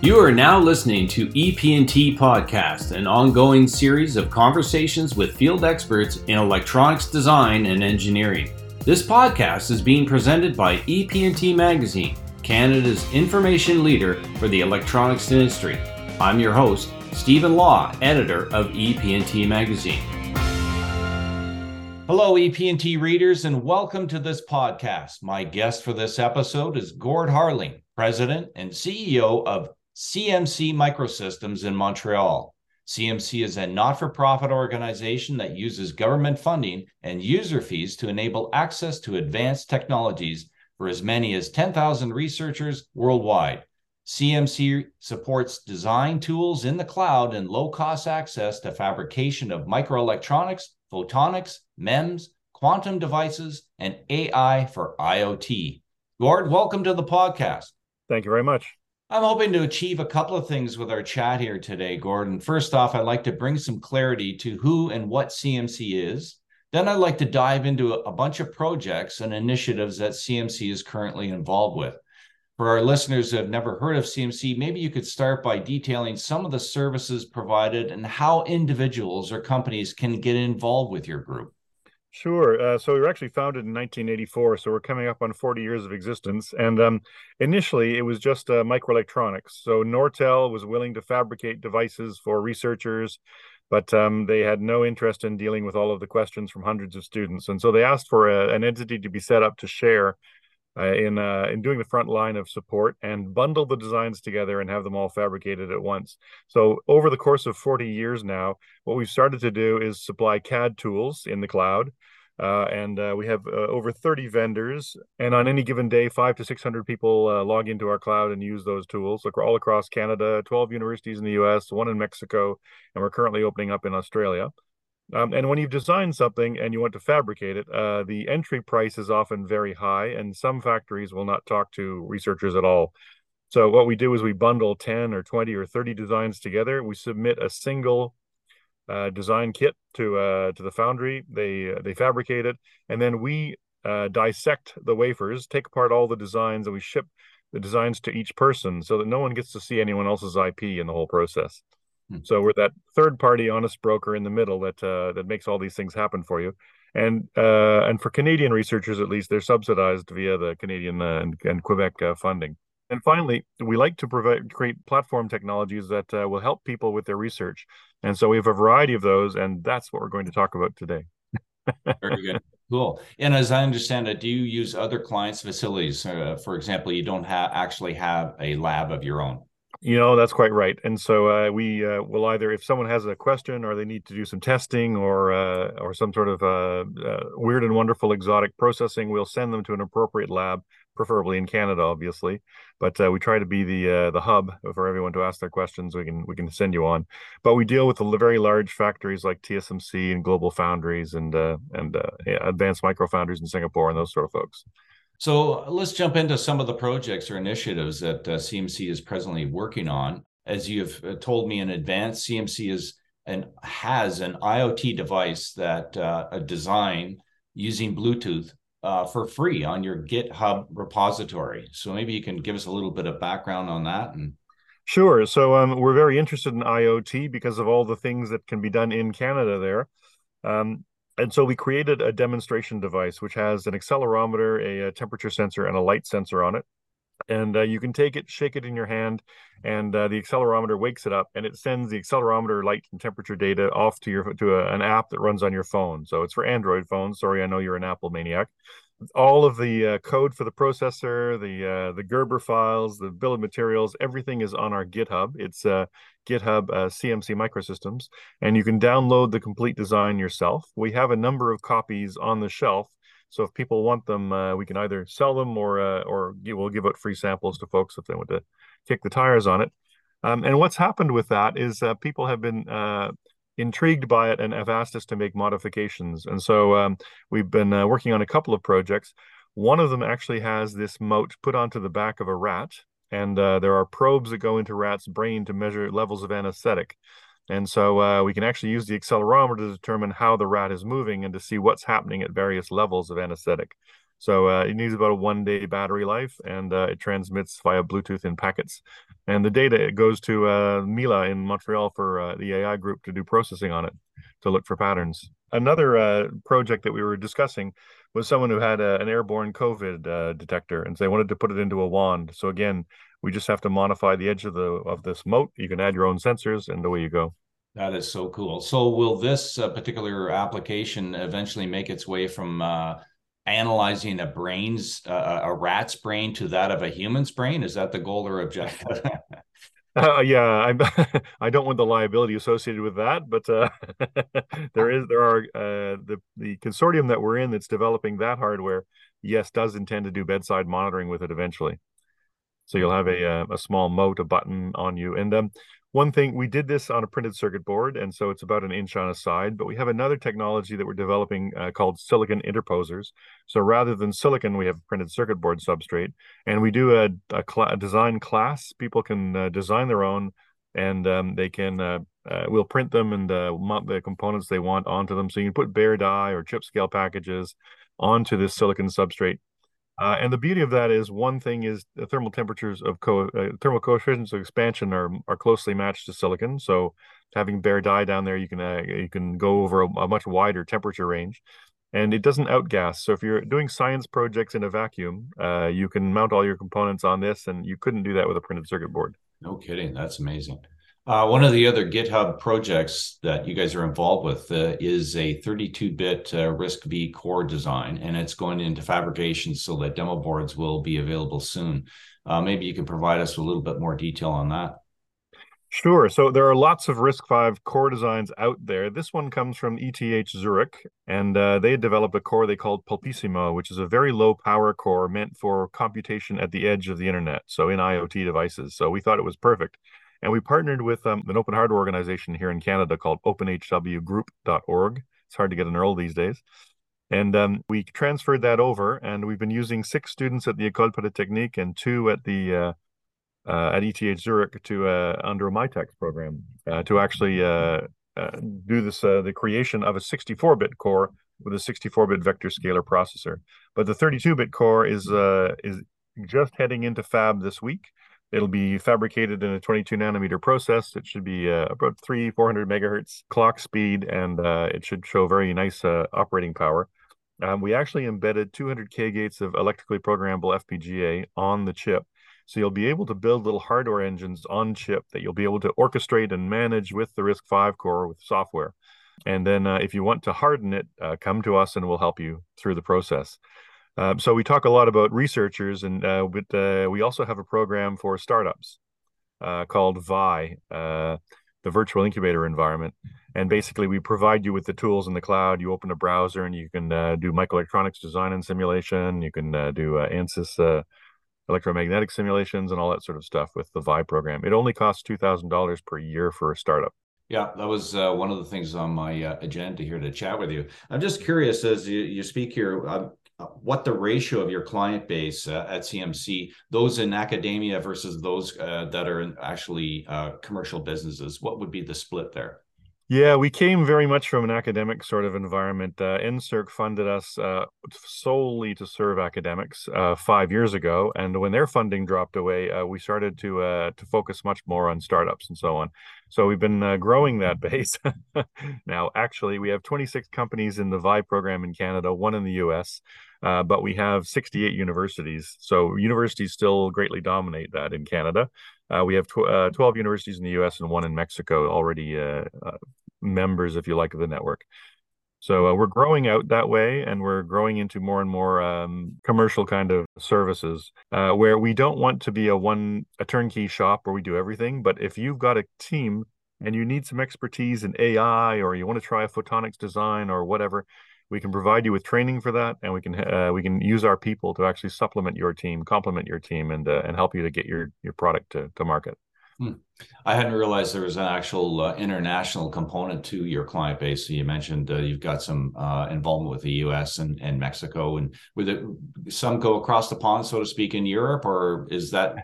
You are now listening to EP&T Podcast, an ongoing series of conversations with field experts in electronics design and engineering. This podcast is being presented by EP&T Magazine, Canada's information leader for the electronics industry. I'm your host, Stephen Law, editor of EP&T Magazine. Hello, EP&T readers, and welcome to this podcast. My guest for this episode is Gord Harling, President and CEO of CMC Microsystems in Montreal. CMC is a not for profit organization that uses government funding and user fees to enable access to advanced technologies for as many as 10,000 researchers worldwide. CMC supports design tools in the cloud and low cost access to fabrication of microelectronics, photonics, MEMS, quantum devices, and AI for IoT. Gord, welcome to the podcast. Thank you very much. I'm hoping to achieve a couple of things with our chat here today, Gordon. First off, I'd like to bring some clarity to who and what CMC is. Then I'd like to dive into a bunch of projects and initiatives that CMC is currently involved with. For our listeners who have never heard of CMC, maybe you could start by detailing some of the services provided and how individuals or companies can get involved with your group. Sure. Uh, so we were actually founded in 1984, so we're coming up on 40 years of existence. And um, initially, it was just uh, microelectronics. So Nortel was willing to fabricate devices for researchers, but um, they had no interest in dealing with all of the questions from hundreds of students. And so they asked for a, an entity to be set up to share uh, in uh, in doing the front line of support and bundle the designs together and have them all fabricated at once. So over the course of 40 years now, what we've started to do is supply CAD tools in the cloud. Uh, and uh, we have uh, over 30 vendors, and on any given day, five to 600 people uh, log into our cloud and use those tools all across Canada, 12 universities in the US, one in Mexico, and we're currently opening up in Australia. Um, and when you've designed something and you want to fabricate it, uh, the entry price is often very high, and some factories will not talk to researchers at all. So what we do is we bundle 10 or 20 or 30 designs together. We submit a single uh, design kit to uh, to the foundry. They they fabricate it, and then we uh, dissect the wafers, take apart all the designs, and we ship the designs to each person so that no one gets to see anyone else's IP in the whole process. Hmm. So we're that third party honest broker in the middle that uh, that makes all these things happen for you. And uh, and for Canadian researchers, at least, they're subsidized via the Canadian uh, and, and, Quebec uh, funding. And finally, we like to provide create platform technologies that uh, will help people with their research. And so we have a variety of those, and that's what we're going to talk about today. Very good. Cool. And as I understand it, do you use other clients' facilities? Uh, for example, you don't have actually have a lab of your own. You know, that's quite right. And so uh, we uh, will either, if someone has a question or they need to do some testing or uh, or some sort of uh, uh, weird and wonderful exotic processing, we'll send them to an appropriate lab, preferably in Canada, obviously. But uh, we try to be the the hub for everyone to ask their questions. We can we can send you on. But we deal with the very large factories like TSMC and Global Foundries and and Advanced Micro Foundries in Singapore and those sort of folks. So let's jump into some of the projects or initiatives that uh, CMC is presently working on. As you've uh, told me in advance, CMC is and has an IoT device that uh, a design using Bluetooth uh, for free on your GitHub repository. So maybe you can give us a little bit of background on that and. Sure. So um, we're very interested in IoT because of all the things that can be done in Canada there. Um, and so we created a demonstration device which has an accelerometer, a, a temperature sensor, and a light sensor on it. And uh, you can take it, shake it in your hand, and uh, the accelerometer wakes it up, and it sends the accelerometer light and temperature data off to your to a, an app that runs on your phone. So it's for Android phones. Sorry, I know you're an Apple maniac all of the uh, code for the processor, the uh, the Gerber files, the bill of materials, everything is on our GitHub. It's uh, GitHub CMC uh, Microsystems, and you can download the complete design yourself. We have a number of copies on the shelf, so if people want them, uh, we can either sell them or uh, or we'll give out free samples to folks if they want to kick the tires on it. Um, and what's happened with that is people have been intrigued by it and have asked us to make modifications. And so um, we've been uh, working on a couple of projects. One of them actually has this mote put onto the back of a rat, and uh, there are probes that go into rat's brain to measure levels of anesthetic. And so uh, we can actually use the accelerometer to determine how the rat is moving and to see what's happening at various levels of anesthetic. So uh, it needs about a one day battery life, and uh, it transmits via Bluetooth in packets. And the data it goes to uh, Mila in Montreal for uh, the AI group to do processing on it to look for patterns. Another uh, project that we were discussing was someone who had a, an airborne COVID uh, detector, and they wanted to put it into a wand. So again, we just have to modify the edge of the of this mote. You can add your own sensors, and away you go. That is so cool. So, will this uh, particular application eventually make its way from uh, analyzing a brain's uh, a rat's brain to that of a human's brain? Is that the goal or objective? Uh, yeah, I'm, I don't want the liability associated with that, but uh, there is there are uh, the the consortium that we're in that's developing that hardware. Yes, does intend to do bedside monitoring with it eventually. So you'll have a uh, a small mote, a button on you, and um, one thing we did this on a printed circuit board and so it's about an inch on a side but we have another technology that we're developing uh, called silicon interposers. So rather than silicon we have printed circuit board substrate and we do a, a, cl- a design class. People can uh, design their own and um, they can uh, uh we'll print them and uh, mount the components they want onto them. So you can put bare die or chip scale packages onto this silicon substrate uh, and the beauty of that is one thing is the thermal temperatures of co- uh, thermal coefficients of expansion are are closely matched to silicon. So having bare die down there, you can uh, you can go over a, a, much wider temperature range, and it doesn't outgas. So if you're doing science projects in a vacuum, uh, you can mount all your components on this, and you couldn't do that with a printed circuit board. No kidding, that's amazing. Uh, one of the other GitHub projects that you guys are involved with uh, is a 32-bit uh, RISC-V core design, and it's going into fabrication so that demo boards will be available soon. Uh, maybe you can provide us a little bit more detail on that. Sure. So there are lots of RISC-V core designs out there. This one comes from ETH Zurich, and uh, they developed a core they called Pulpissimo, which is a very low power core meant for computation at the edge of the internet, so in IoT devices. So we thought it was perfect. And we partnered with um, an open hardware organization here in Canada called openhwgroup.org. It's hard to get an URL these days. And um, we transferred that over, and we've been using six students at the École Polytechnique and two at the uh, uh, at ETH Zurich to uh, under a Mitacs program uh, to actually uh, uh, do this the creation of a 64-bit core with a 64-bit vector scalar processor. But the 32-bit core is is just heading into fab this week, It'll be fabricated in a 22 nanometer process. It should be uh, about three, 400 megahertz clock speed, and uh, it should show very nice uh, operating power. Um, we actually embedded 200K gates of electrically programmable FPGA on the chip. So you'll be able to build little hardware engines on chip that you'll be able to orchestrate and manage with the RISC-V core with software. And then uh, if you want to harden it, uh, come to us and we'll help you through the process. Um, so we talk a lot about researchers, and uh, but uh, we also have a program for startups uh, called VI, uh, the Virtual Incubator Environment. And basically, we provide you with the tools in the cloud. You open a browser, and you can uh, do microelectronics design and simulation. You can do ANSYS electromagnetic simulations and all that sort of stuff with the VI program. It only costs two thousand dollars per year for a startup. Yeah, that was uh, one of the things on my uh, agenda here to chat with you. I'm just curious as you, you speak here. Uh, what the ratio of your client base uh, at CMC, those in academia versus those uh, that are actually uh, commercial businesses, what would be the split there? Yeah, we came very much from an academic sort of environment. Uh, NSERC funded us uh, solely to serve academics uh, five years ago, and when their funding dropped away, uh, we started to to focus much more on startups and so on. So we've been uh, growing that base. now, actually, we have 26 companies in the VI program in Canada, one in the U.S., but we have 68 universities. So universities still greatly dominate that in Canada. Uh, we have tw- uh, 12 universities in the US and one in Mexico already uh, uh, members, if you like, of the network. So uh, we're growing out that way, and we're growing into more and more um, commercial kind of services uh, where we don't want to be a one a turnkey shop where we do everything. But if you've got a team and you need some expertise in AI, or you want to try a photonics design or whatever, we can provide you with training for that, and we can uh, we can use our people to actually supplement your team, complement your team, and uh, and help you to get your your product to, to market. Hmm. I hadn't realized there was an actual uh, international component to your client base. So you mentioned uh, you've got some uh, involvement with the U.S. and, and Mexico, and with it, some go across the pond, so to speak, in Europe, or is that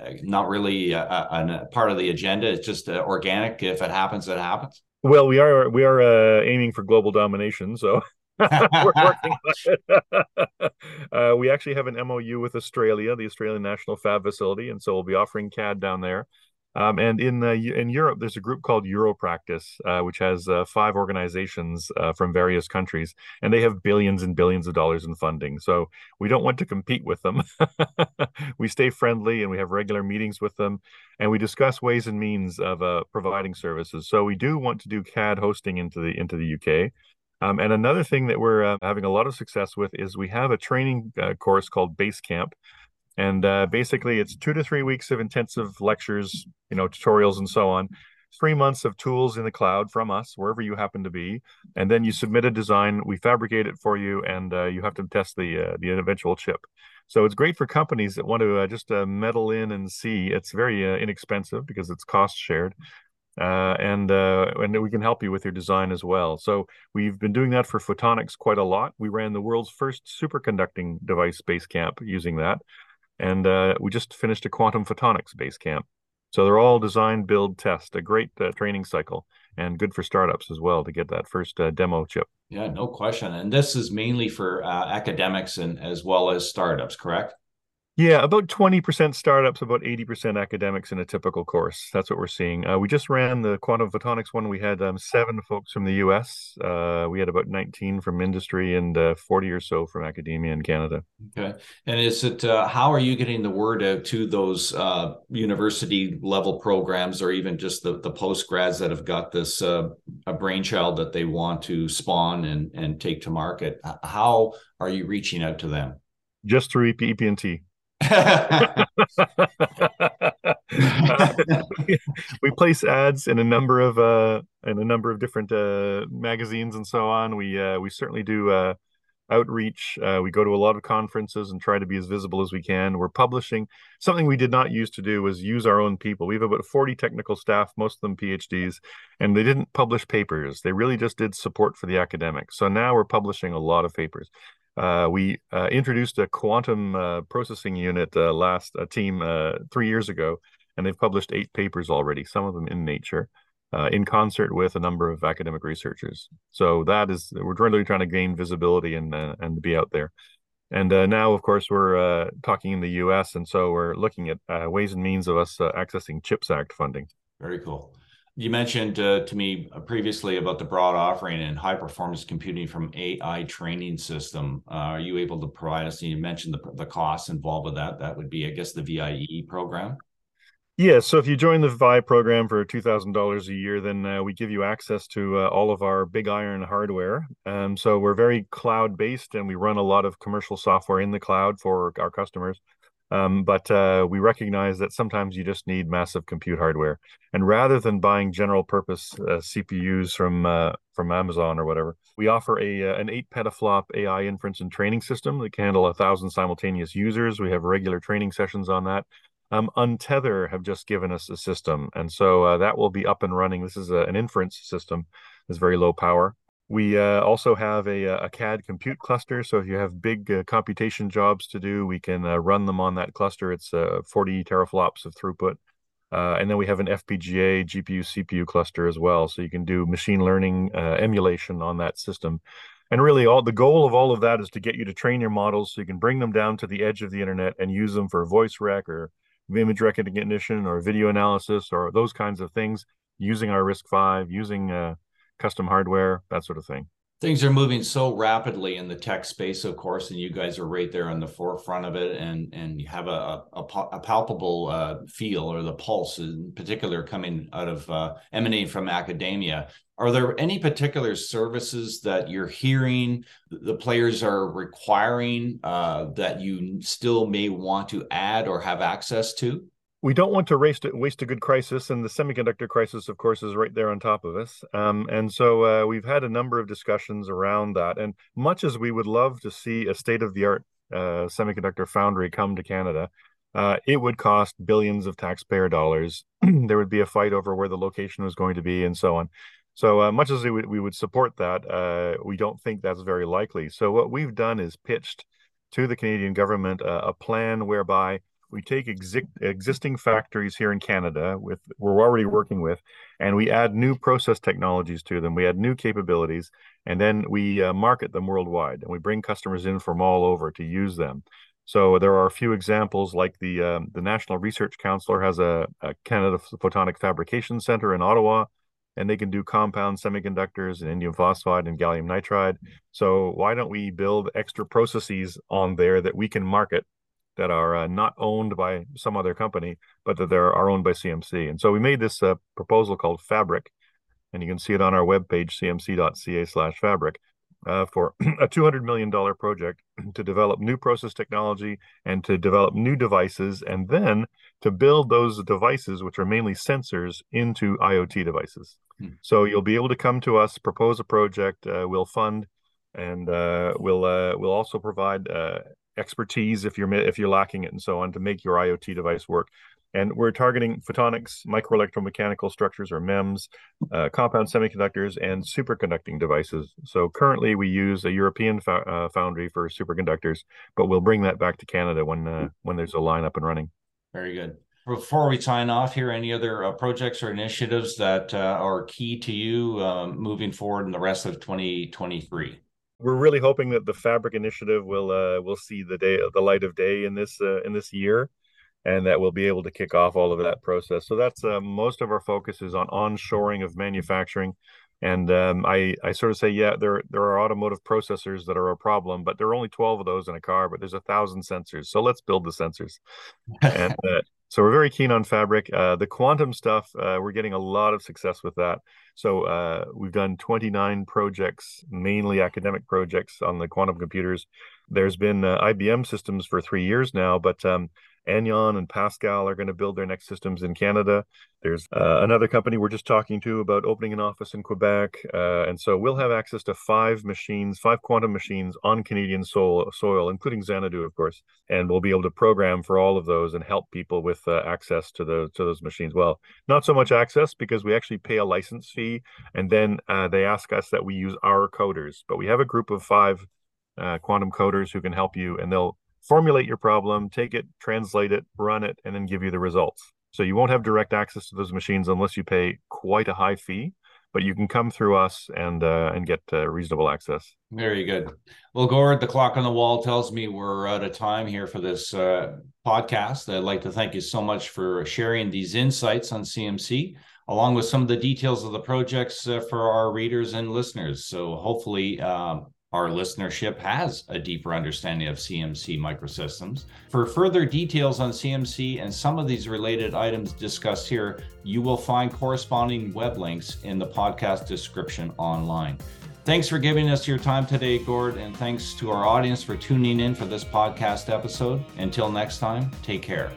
uh, not really a, a, a part of the agenda? It's just uh, organic. If it happens, it happens. Well, we are we are uh, aiming for global domination, so We're working on it. uh, we actually have an MOU with Australia, the Australian National Fab Facility, and so we'll be offering CAD down there. Um, and in in Europe, there's a group called Europractice, uh, which has uh, five organizations uh, from various countries, and they have billions and billions of dollars in funding. So we don't want to compete with them. we stay friendly, and we have regular meetings with them, and we discuss ways and means of uh, providing services. So we do want to do CAD hosting into the into the UK. Um, and another thing that we're uh, having a lot of success with is we have a training course called Basecamp and uh, basically, it's two to three weeks of intensive lectures, you know, tutorials and so on. Three months of tools in the cloud from us, wherever you happen to be, and then you submit a design. We fabricate it for you, and uh, you have to test the uh, the eventual chip. So it's great for companies that want to uh, just uh, meddle in and see. It's very inexpensive because it's cost shared, uh, and uh, and we can help you with your design as well. So we've been doing that for photonics quite a lot. We ran the world's first superconducting device base camp using that and uh, we just finished a quantum photonics base camp. So they're all design, build, test, a great uh, training cycle, and good for startups as well to get that first uh, demo chip. Yeah, no question. And this is mainly for uh, academics and as well as startups, correct? Yeah, about 20% startups, about 80% academics in a typical course. That's what we're seeing. Uh, we just ran the quantum photonics one. We had um, seven folks from the US. Uh, we had about 19 from industry and uh, 40 or so from academia in Canada. Okay. And is it, uh, how are you getting the word out to those uh, university level programs or even just the, the post grads that have got this uh, a brainchild that they want to spawn and, and take to market? How are you reaching out to them? Just through EP&T. we place ads in a number of uh, in a number of different uh, magazines and so on. We uh, we certainly do uh, outreach. Uh, we go to a lot of conferences and try to be as visible as we can. We're publishing something we did not used to do was use our own people. We have about 40 technical staff, most of them PhDs, and they didn't publish papers. They really just did support for the academics. So now we're publishing a lot of papers. Uh, we uh, introduced a quantum uh, processing unit uh, last a team uh, three years ago, and they've published eight papers already, some of them in Nature, uh, in concert with a number of academic researchers. So that is we're really trying to gain visibility and and be out there. And now, of course, we're talking in the U.S., and so we're looking at ways and means of us accessing CHIPS Act funding. Very cool. You mentioned uh, to me previously about the broad offering and high performance computing from AI training system. Uh, are you able to provide us? You mentioned the, the costs involved with that. That would be, I guess, the VIE program. Yeah, so if you join the VI program for two thousand dollars a year, then uh, we give you access to uh, all of our big iron hardware. Um, so we're very cloud based, and we run a lot of commercial software in the cloud for our customers. Um, but uh, we recognize that sometimes you just need massive compute hardware, and rather than buying general purpose uh, CPUs from uh, from Amazon or whatever, we offer a uh, an eight petaflop AI inference and training system that can handle a thousand simultaneous users. We have regular training sessions on that. Um, Untether have just given us a system, and so uh, that will be up and running. This is a, an inference system. It's very low power. We uh, also have a, a, CAD compute cluster. So if you have big uh, computation jobs to do, we can uh, run them on that cluster. It's uh, 40 teraflops of throughput. Uh, and then we have an FPGA GPU CPU cluster as well. So you can do machine learning uh, emulation on that system. And really, all the goal of all of that is to get you to train your models so you can bring them down to the edge of the internet and use them for voice rec or image recognition or video analysis or those kinds of things using our RISC-V, using custom hardware, that sort of thing. Things are moving so rapidly in the tech space, of course, and you guys are right there on the forefront of it, and and you have a a, a palpable uh, feel or the pulse, in particular, coming out of uh, emanating from academia. Are there any particular services that you're hearing the players are requiring uh, that you still may want to add or have access to? We don't want to waste, waste a good crisis, and the semiconductor crisis, of course, is right there on top of us. Um, and so uh, we've had a number of discussions around that. And much as we would love to see a state of the art uh, semiconductor foundry come to Canada, uh, it would cost billions of taxpayer dollars. there would be a fight over where the location was going to be, and so on. So uh, much as we would, we would support that, uh, we don't think that's very likely. So what we've done is pitched to the Canadian government uh, a plan whereby we take exi- existing factories here in Canada with we're already working with, and we add new process technologies to them. We add new capabilities, and then we uh, market them worldwide, and we bring customers in from all over to use them. So there are a few examples, like the um, the National Research Council has a, a Canada Photonic Fabrication Center in Ottawa and they can do compound semiconductors and indium phosphide and gallium nitride. So why don't we build extra processes on there that we can market that are uh, not owned by some other company, but that they're owned by CMC. And so we made this uh, proposal called Fabric, and you can see it on our webpage, cmc.ca/fabric uh, for a $200 million project to develop new process technology and to develop new devices, and then to build those devices, which are mainly sensors, into IoT devices. Hmm. So you'll be able to come to us, propose a project, uh, we'll fund, and uh, we'll uh, we'll also provide uh, expertise if you're if you're lacking it and so on to make your IoT device work and we're targeting photonics, microelectromechanical structures or MEMS, uh, compound semiconductors, and superconducting devices. So currently, we use a European uh, foundry for superconductors, but we'll bring that back to Canada when uh, when there's a line up and running. Very good. Before we sign off here, any other uh, projects or initiatives that uh, are key to you um, moving forward in the rest of 2023? We're really hoping that the Fabric Initiative will uh, will see the day the light of day in this in this year and that we'll be able to kick off all of that process. So that's uh, most of our focus is on onshoring of manufacturing. And um, I, I sort of say, yeah, there there are automotive processors that are a problem, but there are only twelve of those in a car, but there's a thousand sensors. So let's build the sensors. and uh, so we're very keen on Fabric. Uh, the quantum stuff, uh, we're getting a lot of success with that. So uh, we've done 29 projects, mainly academic projects on the quantum computers. There's been uh, IBM systems for three years now, but um, Anyon and Pasqal are going to build their next systems in Canada. There's uh, another company we're just talking to about opening an office in Quebec. Uh, and so we'll have access to five machines, five quantum machines on Canadian soil, soil, including Xanadu, of course. And we'll be able to program for all of those and help people with uh, access to, the, to those machines. Well, not so much access because we actually pay a license fee. And then uh, they ask us that we use our coders. But we have a group of five uh, quantum coders who can help you and they'll formulate your problem, take it, translate it, run it, and then give you the results. So you won't have direct access to those machines unless you pay quite a high fee, but you can come through us and uh, and get uh, reasonable access. Very good. Well, Gord, the clock on the wall tells me we're out of time here for this uh, podcast. I'd like to thank you so much for sharing these insights on CMC, along with some of the details of the projects uh, for our readers and listeners. So hopefully. Um, our listenership has a deeper understanding of CMC microsystems. For further details on CMC and some of these related items discussed here, you will find corresponding web links in the podcast description online. Thanks for giving us your time today, Gord, and thanks to our audience for tuning in for this podcast episode. Until next time, take care.